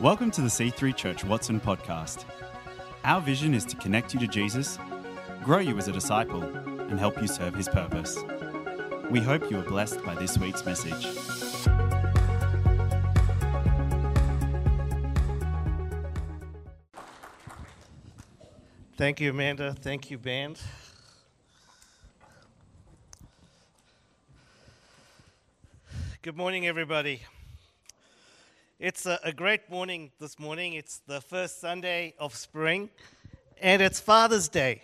Welcome to the C3 Church Watson podcast. Our vision is to connect you to Jesus, grow you as a disciple, and help you serve his purpose. We hope you are blessed by this week's message. Thank you, Amanda. Thank you, band. Good morning, everybody. It's a, a, great morning this morning. It's the first Sunday of spring, and it's Father's Day.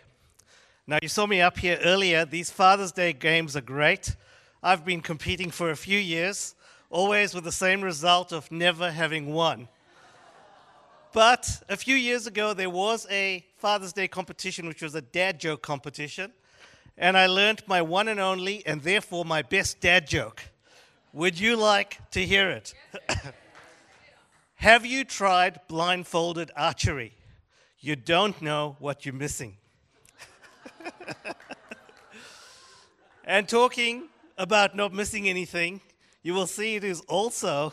Now, you saw me up here earlier. These Father's Day games are great. I've been competing for a few years, always with the same result of never having won. But a few years ago, there was a Father's Day competition, which was a dad joke competition. And I learned my one and only, and therefore my best dad joke. Would you like to hear it? Have you tried blindfolded archery? You don't know what you're missing. and talking about not missing anything, you will see it is also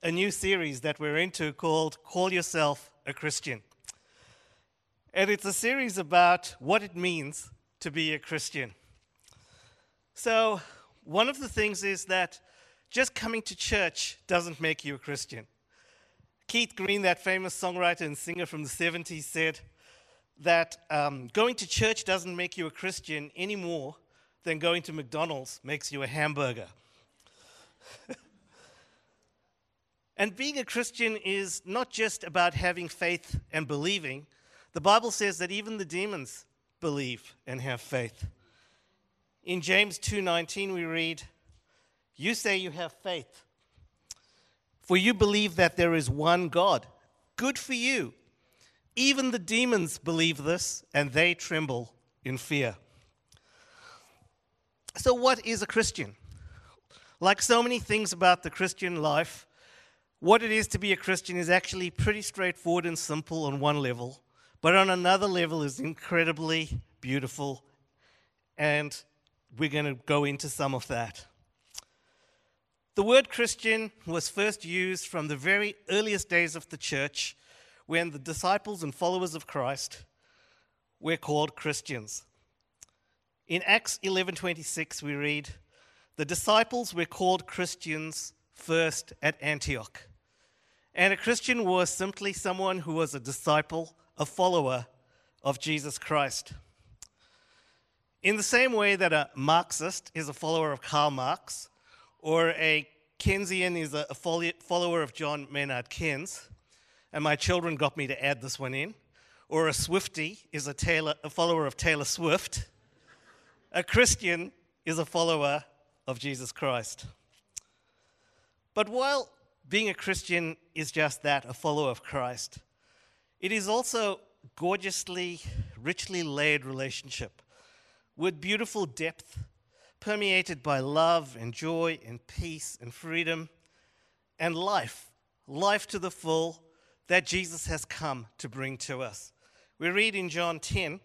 a new series that we're into called Call Yourself a Christian. And it's a series about what it means to be a Christian. So, one of the things is that just coming to church doesn't make you a Christian. Keith Green, that famous songwriter and singer from the 70s, said that um, going to church doesn't make you a Christian any more than going to McDonald's makes you a hamburger. and being a Christian is not just about having faith and believing. The Bible says that even the demons believe and have faith. In James 2:19 we read, "You say you have faith, for you believe that there is one God. Good for you. Even the demons believe this, and they tremble in fear. So, what is a Christian? Like so many things about the Christian life, what it is to be a Christian is actually pretty straightforward and simple on one level, but on another level is incredibly beautiful. And we're going to go into some of that. The word Christian was first used from the very earliest days of the church when the disciples and followers of Christ were called Christians. In Acts 11:26 we read, "The disciples were called Christians first at Antioch." And a Christian was simply someone who was a disciple, a follower of Jesus Christ. In the same way that a Marxist is a follower of Karl Marx, or a Keynesian is a follower of John Maynard Keynes, and my children got me to add this one in. Or a Swifty is a, Taylor, a follower of Taylor Swift. A Christian is a follower of Jesus Christ. But while being a Christian is just that, a follower of Christ, it is also gorgeously, richly layered relationship with beautiful depth permeated by love and joy and peace and freedom and life, life to the full that Jesus has come to bring to us. We read in John 10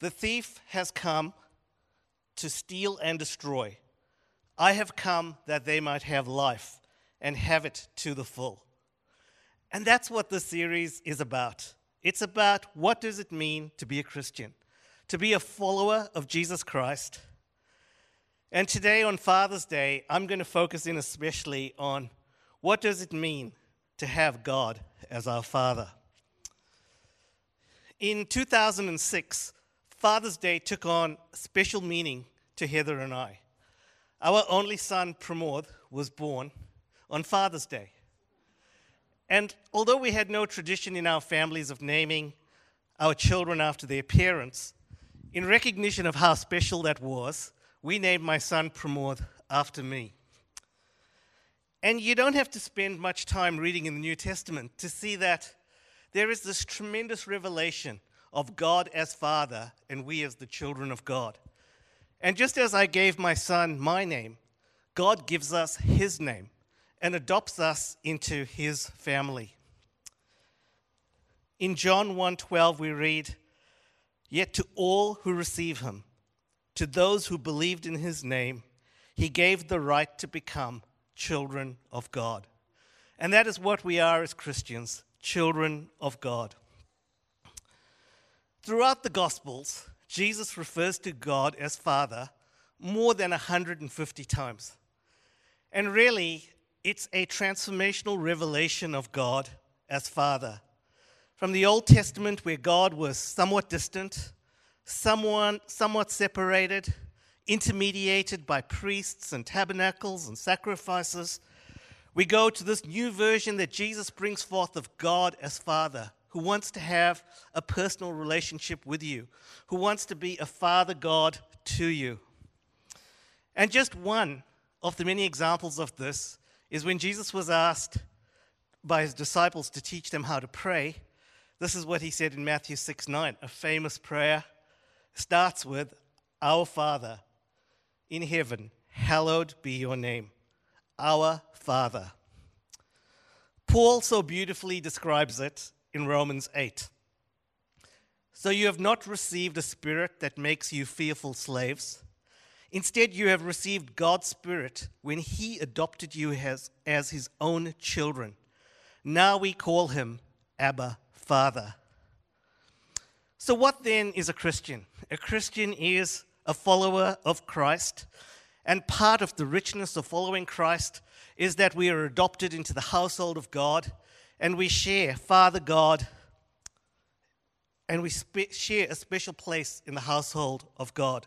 The thief has come to steal and destroy. I have come that they might have life and have it to the full. And that's what this series is about. It's about what does it mean to be a Christian? To be a follower of Jesus Christ. And today on Father's Day, I'm going to focus in especially on what does it mean to have God as our Father. In 2006, Father's Day took on special meaning to Heather and I. Our only son, Primod, was born on Father's Day. And although we had no tradition in our families of naming our children after their parents, in recognition of how special that was, we named my son Primod after me. And you don't have to spend much time reading in the New Testament to see that there is this tremendous revelation of God as Father and we as the children of God. And just as I gave my son my name, God gives us his name and adopts us into his family. In John 1:12 we read, Yet to all who receive him, to those who believed in his name, he gave the right to become children of God. And that is what we are as Christians, children of God. Throughout the Gospels, Jesus refers to God as Father more than 150 times. And really, it's a transformational revelation of God as Father. From the Old Testament, where God was somewhat distant, someone, somewhat separated, intermediated by priests and tabernacles and sacrifices, we go to this new version that Jesus brings forth of God as Father, who wants to have a personal relationship with you, who wants to be a Father God to you. And just one of the many examples of this is when Jesus was asked by his disciples to teach them how to pray. This is what he said in Matthew 6 9, a famous prayer. Starts with, Our Father in heaven, hallowed be your name. Our Father. Paul so beautifully describes it in Romans 8. So you have not received a spirit that makes you fearful slaves. Instead, you have received God's Spirit when He adopted you as, as His own children. Now we call Him Abba, Father. So, what then is a Christian? A Christian is a follower of Christ, and part of the richness of following Christ is that we are adopted into the household of God and we share Father God and we spe- share a special place in the household of God.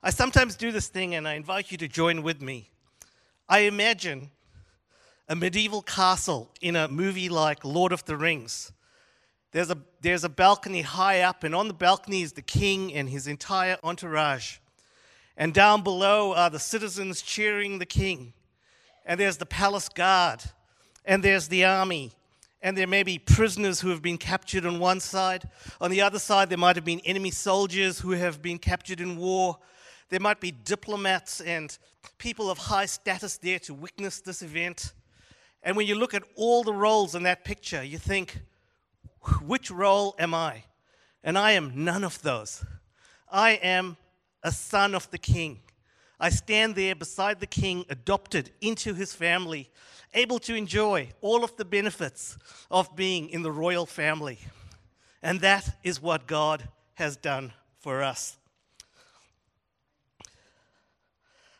I sometimes do this thing and I invite you to join with me. I imagine a medieval castle in a movie like Lord of the Rings. There's a, there's a balcony high up, and on the balcony is the king and his entire entourage. And down below are the citizens cheering the king. And there's the palace guard, and there's the army, and there may be prisoners who have been captured on one side. On the other side, there might have been enemy soldiers who have been captured in war. There might be diplomats and people of high status there to witness this event. And when you look at all the roles in that picture, you think, which role am I? And I am none of those. I am a son of the king. I stand there beside the king, adopted into his family, able to enjoy all of the benefits of being in the royal family. And that is what God has done for us.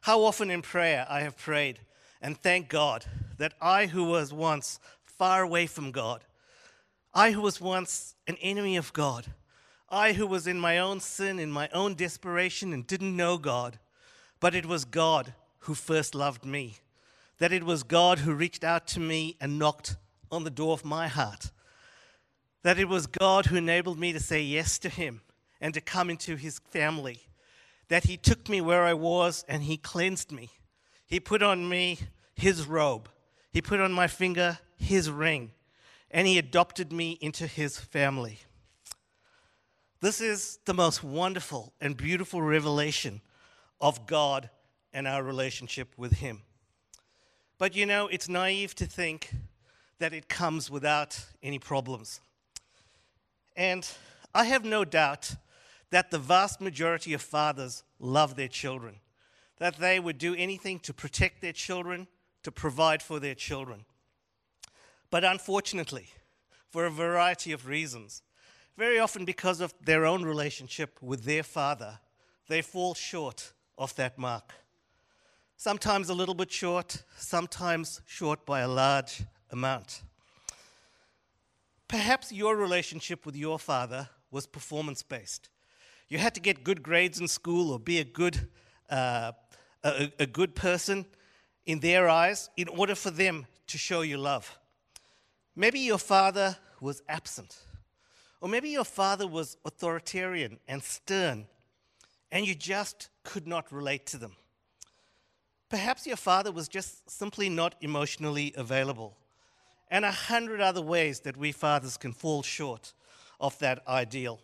How often in prayer I have prayed and thanked God that I, who was once far away from God, I, who was once an enemy of God, I, who was in my own sin, in my own desperation, and didn't know God, but it was God who first loved me. That it was God who reached out to me and knocked on the door of my heart. That it was God who enabled me to say yes to Him and to come into His family that he took me where I was and he cleansed me. He put on me his robe, he put on my finger his ring, and he adopted me into his family. This is the most wonderful and beautiful revelation of God and our relationship with him. But you know, it's naive to think that it comes without any problems. And I have no doubt that the vast majority of fathers love their children, that they would do anything to protect their children, to provide for their children. But unfortunately, for a variety of reasons, very often because of their own relationship with their father, they fall short of that mark. Sometimes a little bit short, sometimes short by a large amount. Perhaps your relationship with your father was performance based. You had to get good grades in school or be a good, uh, a, a good person in their eyes in order for them to show you love. Maybe your father was absent, or maybe your father was authoritarian and stern, and you just could not relate to them. Perhaps your father was just simply not emotionally available, and a hundred other ways that we fathers can fall short of that ideal.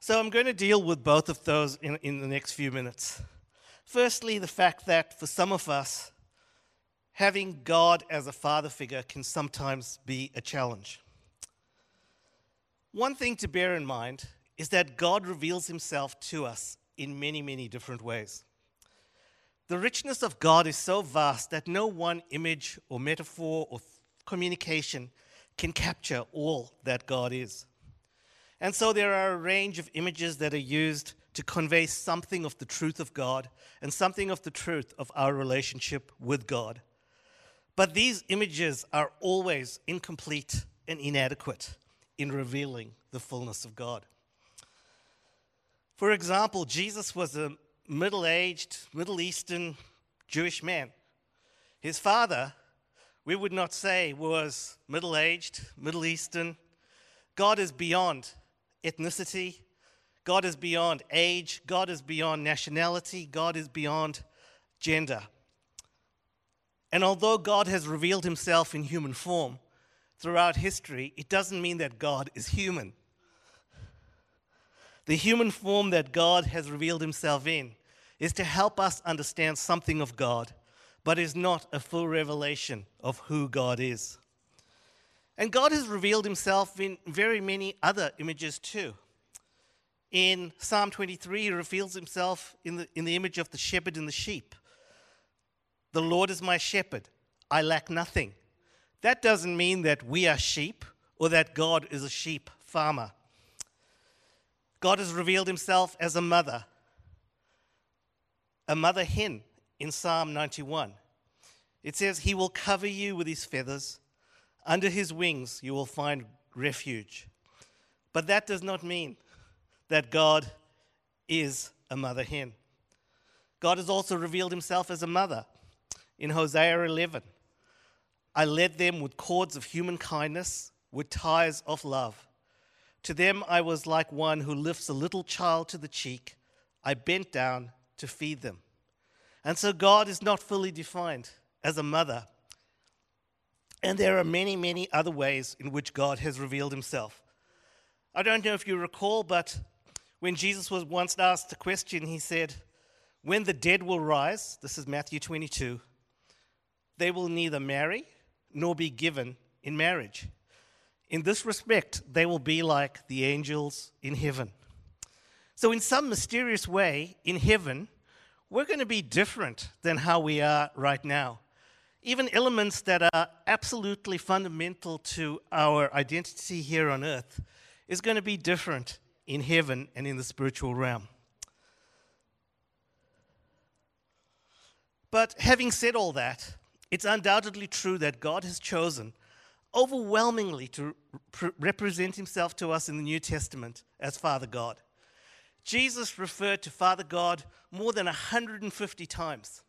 So I'm going to deal with both of those in, in the next few minutes. Firstly, the fact that for some of us, having God as a father figure can sometimes be a challenge. One thing to bear in mind is that God reveals himself to us in many, many different ways. The richness of God is so vast that no one image or metaphor or communication can capture all that God is. And so there are a range of images that are used to convey something of the truth of God and something of the truth of our relationship with God. But these images are always incomplete and inadequate in revealing the fullness of God. For example, Jesus was a middle aged, Middle Eastern Jewish man. His father, we would not say, was middle aged, Middle Eastern. God is beyond ethnicity, God is beyond age, God is beyond nationality, God is beyond gender. And although God has revealed himself in human form throughout history, it doesn't mean that God is human. The human form that God has revealed himself in is to help us understand something of God, but is not a full revelation of who God is. And God has revealed himself in very many other images too. In Psalm 23, he reveals himself in the, in the image of the shepherd and the sheep. The Lord is my shepherd, I lack nothing. That doesn't mean that we are sheep or that God is a sheep farmer. God has revealed himself as a mother, a mother hen in Psalm 91. It says, He will cover you with his feathers, under his wings you will find refuge. But that does not mean that God is a mother hen. God has also revealed himself as a mother in Hosea 11. I led them with cords of human kindness, with ties of love. To them I was like one who lifts a little child to the cheek. I bent down to feed them. And so God is not fully defined as a mother. And there are many, many other ways in which God has revealed himself. I don't know if you recall, but when Jesus was once asked a question, he said, When the dead will rise, this is Matthew 22, they will neither marry nor be given in marriage. In this respect, they will be like the angels in heaven. So, in some mysterious way, in heaven, we're going to be different than how we are right now. Even elements that are absolutely fundamental to our identity here on earth is going to be different in heaven and in the spiritual realm. But having said all that, it's undoubtedly true that God has chosen overwhelmingly to represent himself to us in the New Testament as Father God. Jesus referred to Father God more than 150 times.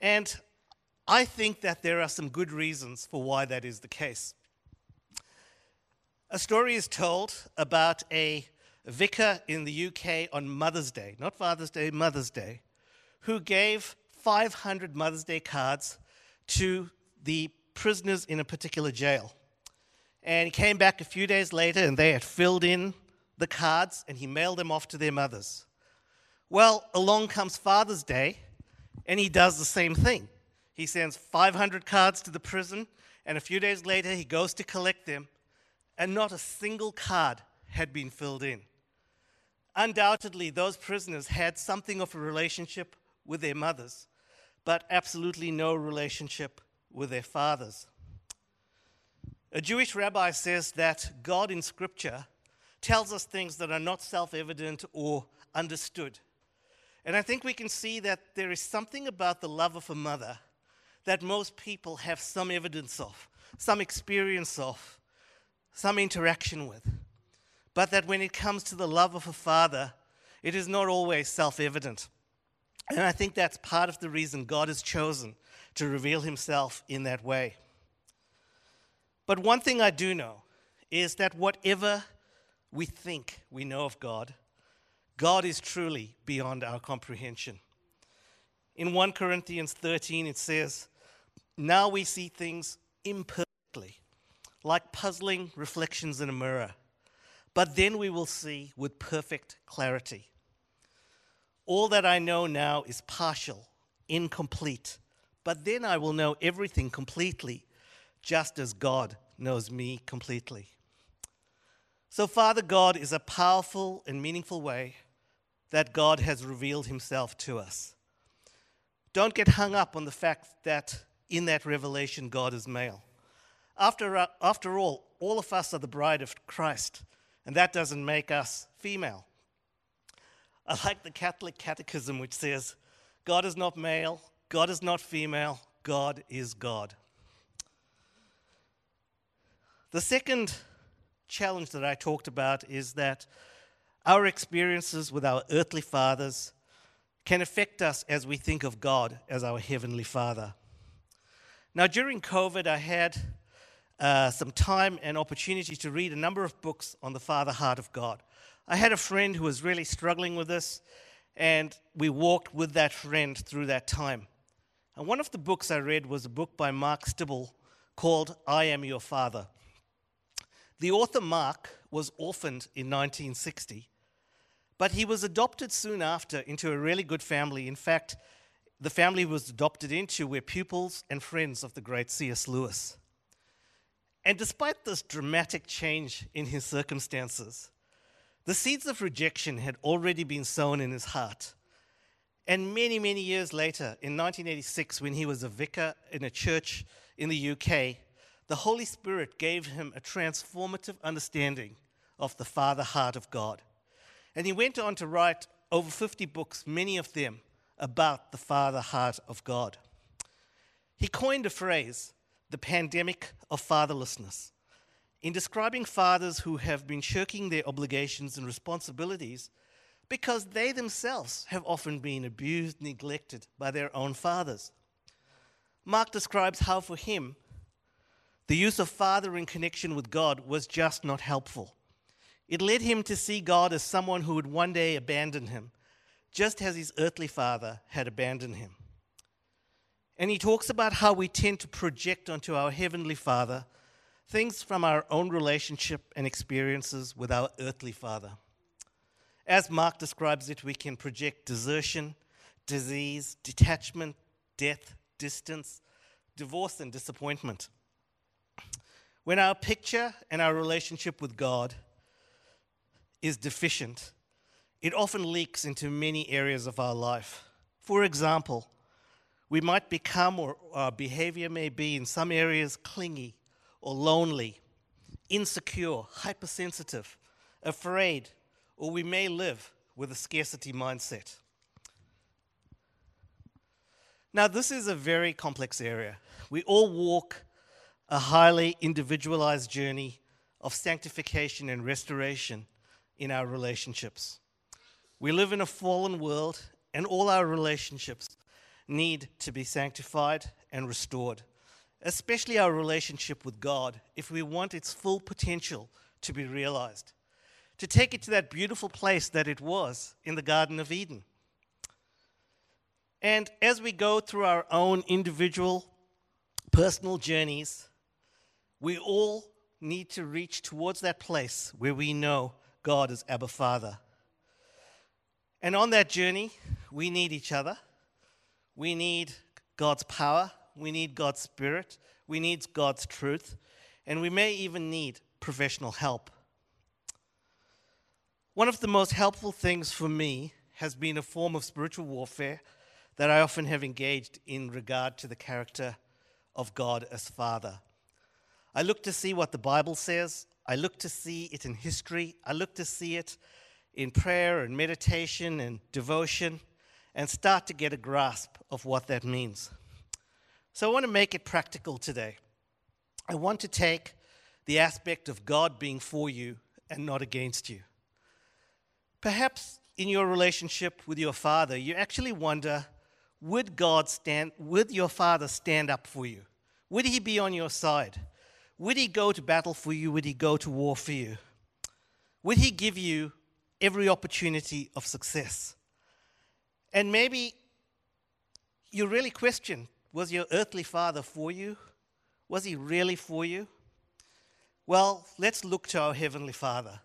And I think that there are some good reasons for why that is the case. A story is told about a vicar in the UK on Mother's Day, not Father's Day, Mother's Day, who gave 500 Mother's Day cards to the prisoners in a particular jail. And he came back a few days later and they had filled in the cards and he mailed them off to their mothers. Well, along comes Father's Day and he does the same thing. He sends 500 cards to the prison and a few days later he goes to collect them and not a single card had been filled in. Undoubtedly, those prisoners had something of a relationship with their mothers but absolutely no relationship with their fathers. A Jewish rabbi says that God in Scripture tells us things that are not self evident or understood. And I think we can see that there is something about the love of a mother that most people have some evidence of, some experience of, some interaction with. But that when it comes to the love of a father, it is not always self evident. And I think that's part of the reason God has chosen to reveal himself in that way. But one thing I do know is that whatever we think we know of God, God is truly beyond our comprehension. In 1 Corinthians 13, it says, Now we see things imperfectly, like puzzling reflections in a mirror, but then we will see with perfect clarity. All that I know now is partial, incomplete, but then I will know everything completely, just as God knows me completely. So, Father God is a powerful and meaningful way that God has revealed himself to us. Don't get hung up on the fact that in that revelation, God is male. After, uh, after all, all of us are the bride of Christ, and that doesn't make us female. I like the Catholic Catechism, which says, God is not male, God is not female, God is God. The second challenge that I talked about is that our experiences with our earthly fathers can affect us as we think of God as our heavenly Father. Now, during COVID, I had uh, some time and opportunity to read a number of books on the Father heart of God. I had a friend who was really struggling with this, and we walked with that friend through that time. And one of the books I read was a book by Mark Stibbe called I Am Your Father. The author, Mark, was orphaned in 1960, but he was adopted soon after into a really good family. In fact, the family was adopted into were pupils and friends of the great C.S. Lewis. And despite this dramatic change in his circumstances, the seeds of rejection had already been sown in his heart. And many, many years later, in 1986, when he was a vicar in a church in the UK, the Holy Spirit gave him a transformative understanding of the Father heart of God. And he went on to write over 50 books, many of them about the Father heart of God. He coined a phrase, the pandemic of fatherlessness, in describing fathers who have been shirking their obligations and responsibilities because they themselves have often been abused, neglected by their own fathers. Mark describes how, for him, the use of father in connection with God was just not helpful. It led him to see God as someone who would one day abandon him, just as his earthly father had abandoned him. And he talks about how we tend to project onto our heavenly father things from our own relationship and experiences with our earthly father. As Mark describes it, we can project desertion, disease, detachment, death, distance, divorce, and disappointment. When our picture and our relationship with God is deficient, it often leaks into many areas of our life. For example, we might become, or our behavior may be in some areas, clingy or lonely, insecure, hypersensitive, afraid, or we may live with a scarcity mindset. Now, this is a very complex area. We all walk a highly individualized journey of sanctification and restoration in our relationships. We live in a fallen world, and all our relationships need to be sanctified and restored, especially our relationship with God, if we want its full potential to be realized, to take it to that beautiful place that it was in the Garden of Eden. And as we go through our own individual personal journeys, we all need to reach towards that place where we know God is Abba Father. And on that journey, we need each other. We need God's power. We need God's Spirit. We need God's truth. And we may even need professional help. One of the most helpful things for me has been a form of spiritual warfare that I often have engaged in regard to the character of God as Father. I look to see what the Bible says. I look to see it in history. I look to see it in prayer and meditation and devotion and start to get a grasp of what that means. So I want to make it practical today. I want to take the aspect of God being for you and not against you. Perhaps in your relationship with your father, you actually wonder would God stand, would your father stand up for you? Would he be on your side? Would he go to battle for you? Would he go to war for you? Would he give you every opportunity of success? And maybe you really question was your earthly father for you? Was he really for you? Well, let's look to our heavenly Father.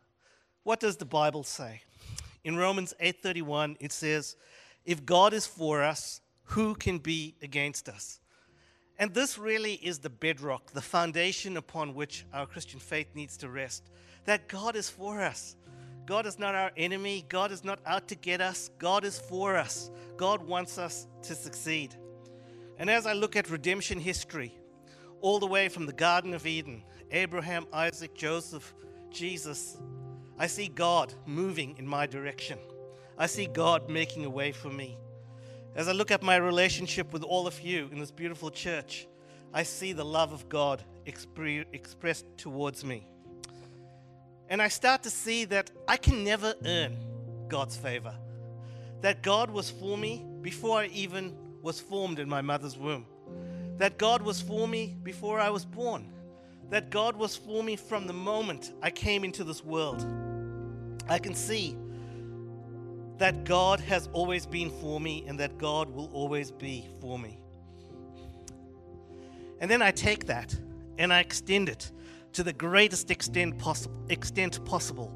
What does the Bible say? In Romans 8:31 it says, "If God is for us, who can be against us?" And this really is the bedrock, the foundation upon which our Christian faith needs to rest that God is for us. God is not our enemy. God is not out to get us. God is for us. God wants us to succeed. And as I look at redemption history, all the way from the Garden of Eden, Abraham, Isaac, Joseph, Jesus, I see God moving in my direction. I see God making a way for me. As I look at my relationship with all of you in this beautiful church, I see the love of God expre- expressed towards me. And I start to see that I can never earn God's favor. That God was for me before I even was formed in my mother's womb. That God was for me before I was born. That God was for me from the moment I came into this world. I can see that God has always been for me and that God will always be for me. And then I take that and I extend it to the greatest extent possible. Extent possible.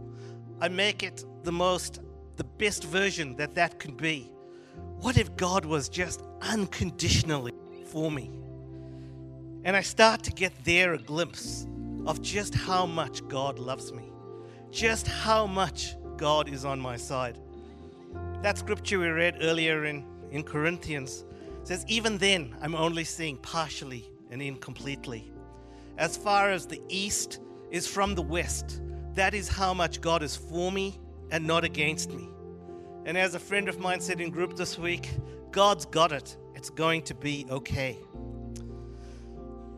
I make it the most, the best version that that can be. What if God was just unconditionally for me? And I start to get there a glimpse of just how much God loves me, just how much God is on my side. That scripture we read earlier in, in Corinthians says, Even then, I'm only seeing partially and incompletely. As far as the east is from the west, that is how much God is for me and not against me. And as a friend of mine said in group this week, God's got it. It's going to be okay.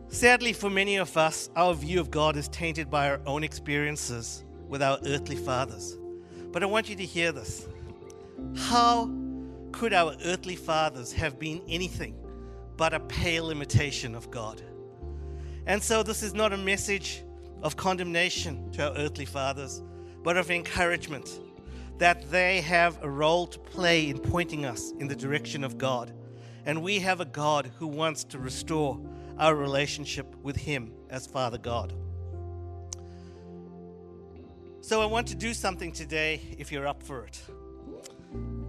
Sadly, for many of us, our view of God is tainted by our own experiences with our earthly fathers. But I want you to hear this. How could our earthly fathers have been anything but a pale imitation of God? And so, this is not a message of condemnation to our earthly fathers, but of encouragement that they have a role to play in pointing us in the direction of God. And we have a God who wants to restore our relationship with Him as Father God. So, I want to do something today if you're up for it.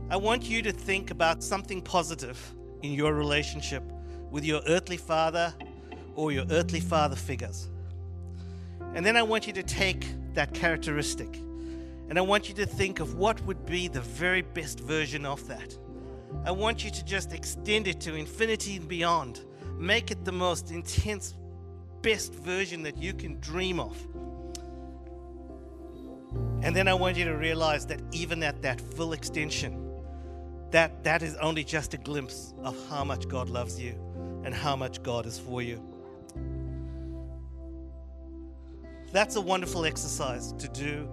I want you to think about something positive in your relationship with your earthly father or your earthly father figures. And then I want you to take that characteristic and I want you to think of what would be the very best version of that. I want you to just extend it to infinity and beyond. Make it the most intense, best version that you can dream of. And then I want you to realize that even at that full extension, that that is only just a glimpse of how much God loves you and how much God is for you. That's a wonderful exercise to do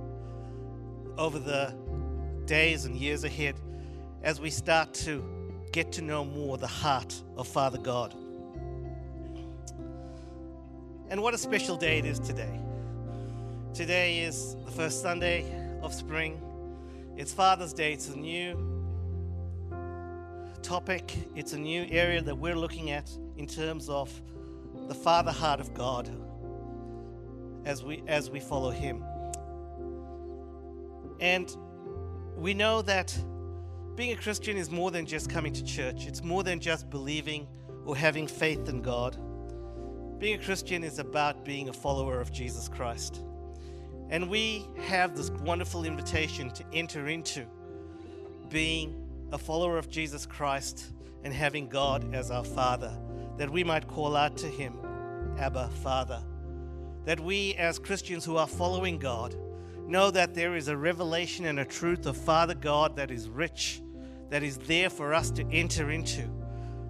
over the days and years ahead as we start to get to know more the heart of Father God. And what a special day it is today. Today is the first Sunday of spring. It's Father's Day. It's a new topic, it's a new area that we're looking at in terms of the Father heart of God as we as we follow him. And we know that being a Christian is more than just coming to church. It's more than just believing or having faith in God. Being a Christian is about being a follower of Jesus Christ. And we have this wonderful invitation to enter into being a follower of Jesus Christ and having God as our Father, that we might call out to Him, Abba, Father. That we, as Christians who are following God, know that there is a revelation and a truth of Father God that is rich, that is there for us to enter into,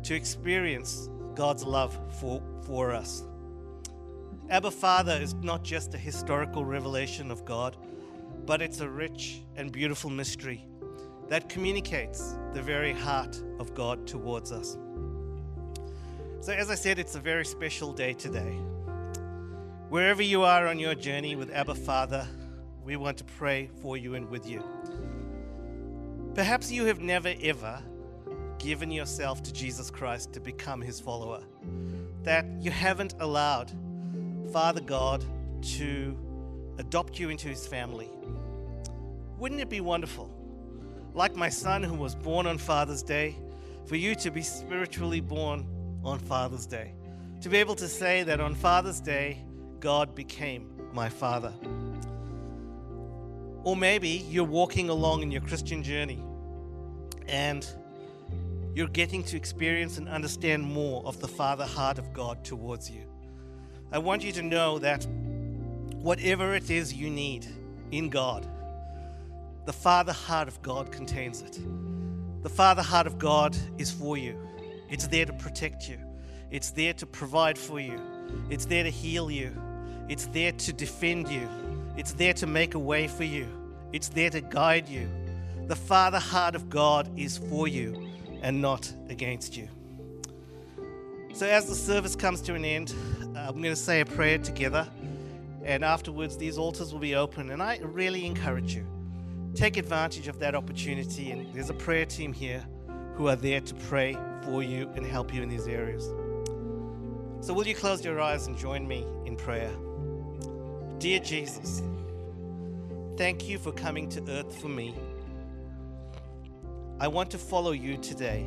to experience God's love for, for us. Abba Father is not just a historical revelation of God, but it's a rich and beautiful mystery that communicates the very heart of God towards us. So, as I said, it's a very special day today. Wherever you are on your journey with Abba Father, we want to pray for you and with you. Perhaps you have never ever given yourself to Jesus Christ to become his follower, that you haven't allowed Father God to adopt you into his family. Wouldn't it be wonderful, like my son who was born on Father's Day, for you to be spiritually born on Father's Day? To be able to say that on Father's Day, God became my Father. Or maybe you're walking along in your Christian journey and you're getting to experience and understand more of the Father heart of God towards you. I want you to know that whatever it is you need in God, the Father heart of God contains it. The Father heart of God is for you, it's there to protect you, it's there to provide for you, it's there to heal you, it's there to defend you, it's there to make a way for you, it's there to guide you. The Father heart of God is for you and not against you. So, as the service comes to an end, I'm going to say a prayer together, and afterwards, these altars will be open. And I really encourage you take advantage of that opportunity. And there's a prayer team here who are there to pray for you and help you in these areas. So, will you close your eyes and join me in prayer? Dear Jesus, thank you for coming to earth for me. I want to follow you today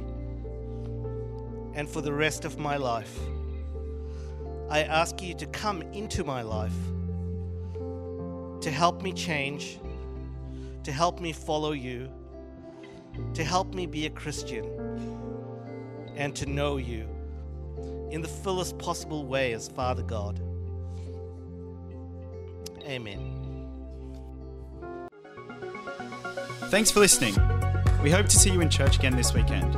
and for the rest of my life. I ask you to come into my life to help me change to help me follow you, to help me be a Christian, and to know you in the fullest possible way as Father God. Amen. Thanks for listening. We hope to see you in church again this weekend.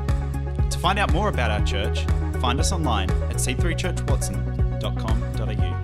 To find out more about our church, find us online at c3churchwatson.com